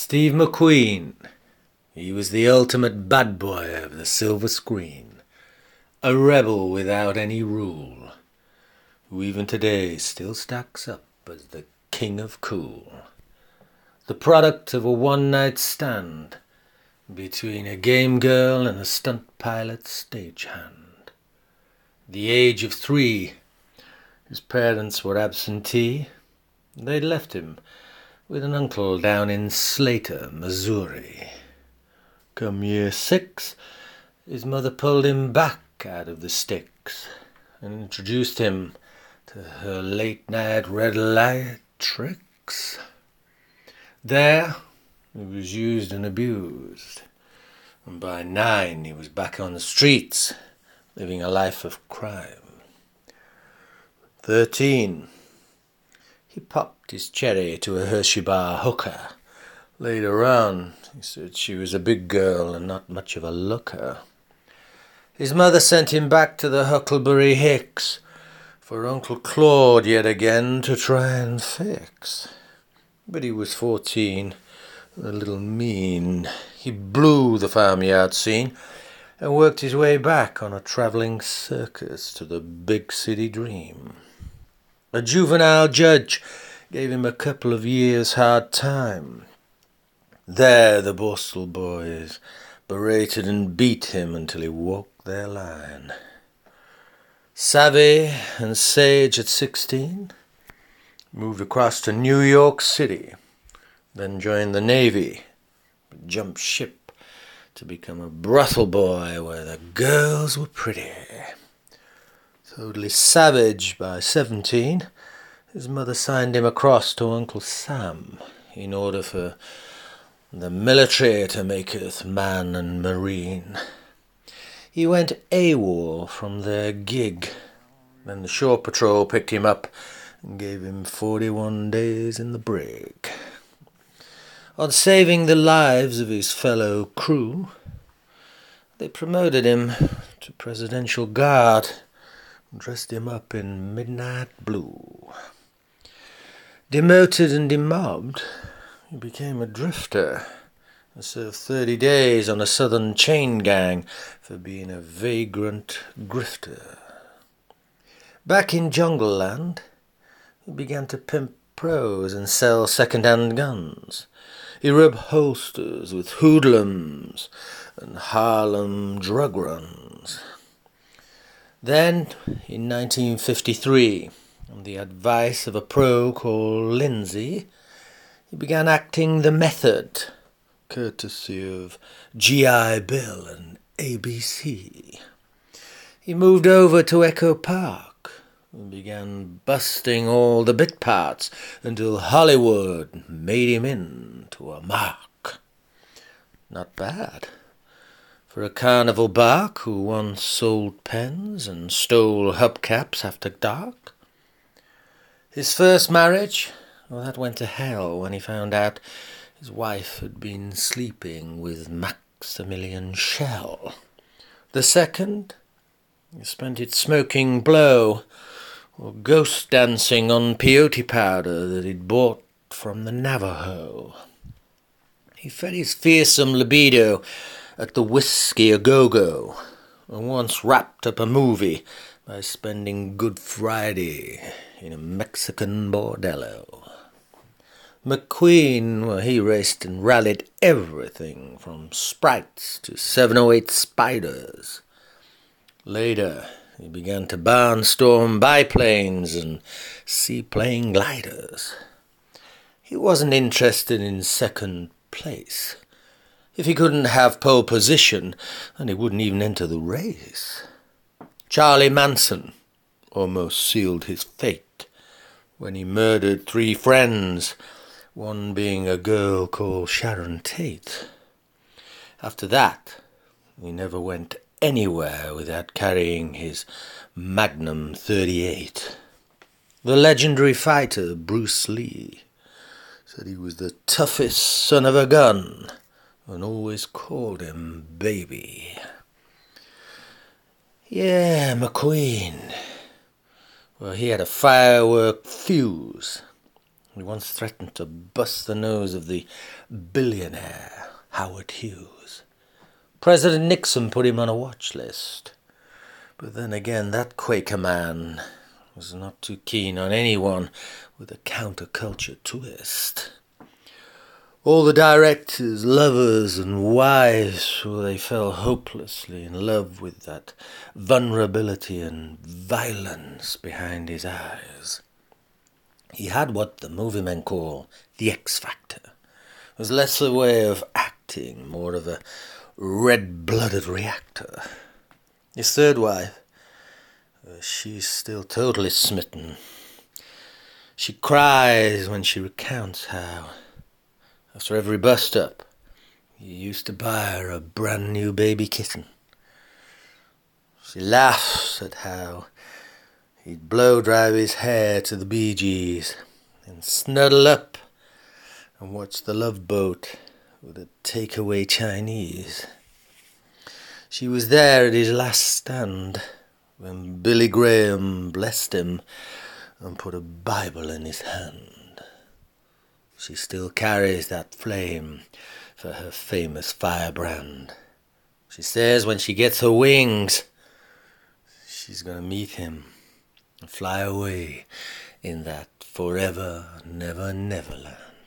Steve McQueen. He was the ultimate bad boy of the silver screen. A rebel without any rule, who even today still stacks up as the king of cool. The product of a one night stand between a game girl and a stunt pilot stagehand. The age of three, his parents were absentee. They'd left him with an uncle down in Slater, Missouri. Come year six, his mother pulled him back out of the sticks and introduced him to her late night red light tricks. There, he was used and abused, and by nine he was back on the streets, living a life of crime. Thirteen, he popped his cherry to a Hershey bar hooker. Later on, he said she was a big girl and not much of a looker. His mother sent him back to the Huckleberry Hicks for Uncle Claude yet again to try and fix. But he was fourteen, a little mean. He blew the farmyard scene and worked his way back on a travelling circus to the big city dream. A juvenile judge gave him a couple of years' hard time. There the Borstal boys berated and beat him until he walked their line. Savvy and sage at sixteen, moved across to New York City, then joined the Navy, but jumped ship to become a brothel boy where the girls were pretty. Totally savage by 17, his mother signed him across to Uncle Sam in order for the military to maketh man and marine. He went AWOL from their gig. Then the shore patrol picked him up and gave him 41 days in the brig. On saving the lives of his fellow crew, they promoted him to Presidential Guard dressed him up in midnight blue. Demoted and demobbed, he became a drifter and served 30 days on a southern chain gang for being a vagrant grifter. Back in Jungle Land, he began to pimp pros and sell second-hand guns. He rubbed holsters with hoodlums and Harlem drug runs. Then, in 1953, on the advice of a pro called Lindsay, he began acting the method, courtesy of G.I. Bill and ABC. He moved over to Echo Park and began busting all the bit parts until Hollywood made him into a mark. Not bad for a carnival bark who once sold pens and stole hubcaps after dark. His first marriage, well, that went to hell when he found out his wife had been sleeping with Maximilian Schell. The second, he spent it smoking blow or ghost dancing on peyote powder that he'd bought from the Navajo. He fed his fearsome libido at the Whiskey A Go Go, once wrapped up a movie by spending Good Friday in a Mexican bordello. McQueen, well, he raced and rallied everything from sprites to 708 spiders. Later, he began to barnstorm biplanes and seaplane gliders. He wasn't interested in second place. If he couldn't have pole position, then he wouldn't even enter the race. Charlie Manson almost sealed his fate when he murdered three friends, one being a girl called Sharon Tate. After that, he never went anywhere without carrying his Magnum 38. The legendary fighter Bruce Lee said he was the toughest son of a gun and always called him baby. Yeah, McQueen. Well, he had a firework fuse. He once threatened to bust the nose of the billionaire Howard Hughes. President Nixon put him on a watch list. But then again, that Quaker man was not too keen on anyone with a counterculture twist. All the directors, lovers, and wives, well, they fell hopelessly in love with that vulnerability and violence behind his eyes. He had what the movie men call the X Factor. It was less a way of acting, more of a red blooded reactor. His third wife, uh, she's still totally smitten. She cries when she recounts how, after every bust up, he used to buy her a brand new baby kitten. She laughs at how he'd blow dry his hair to the Bee Gees and snuddle up and watch the love boat with the takeaway Chinese. She was there at his last stand when Billy Graham blessed him and put a Bible in his hand. She still carries that flame for her famous firebrand. She says when she gets her wings, she's going to meet him and fly away in that forever, never, never land.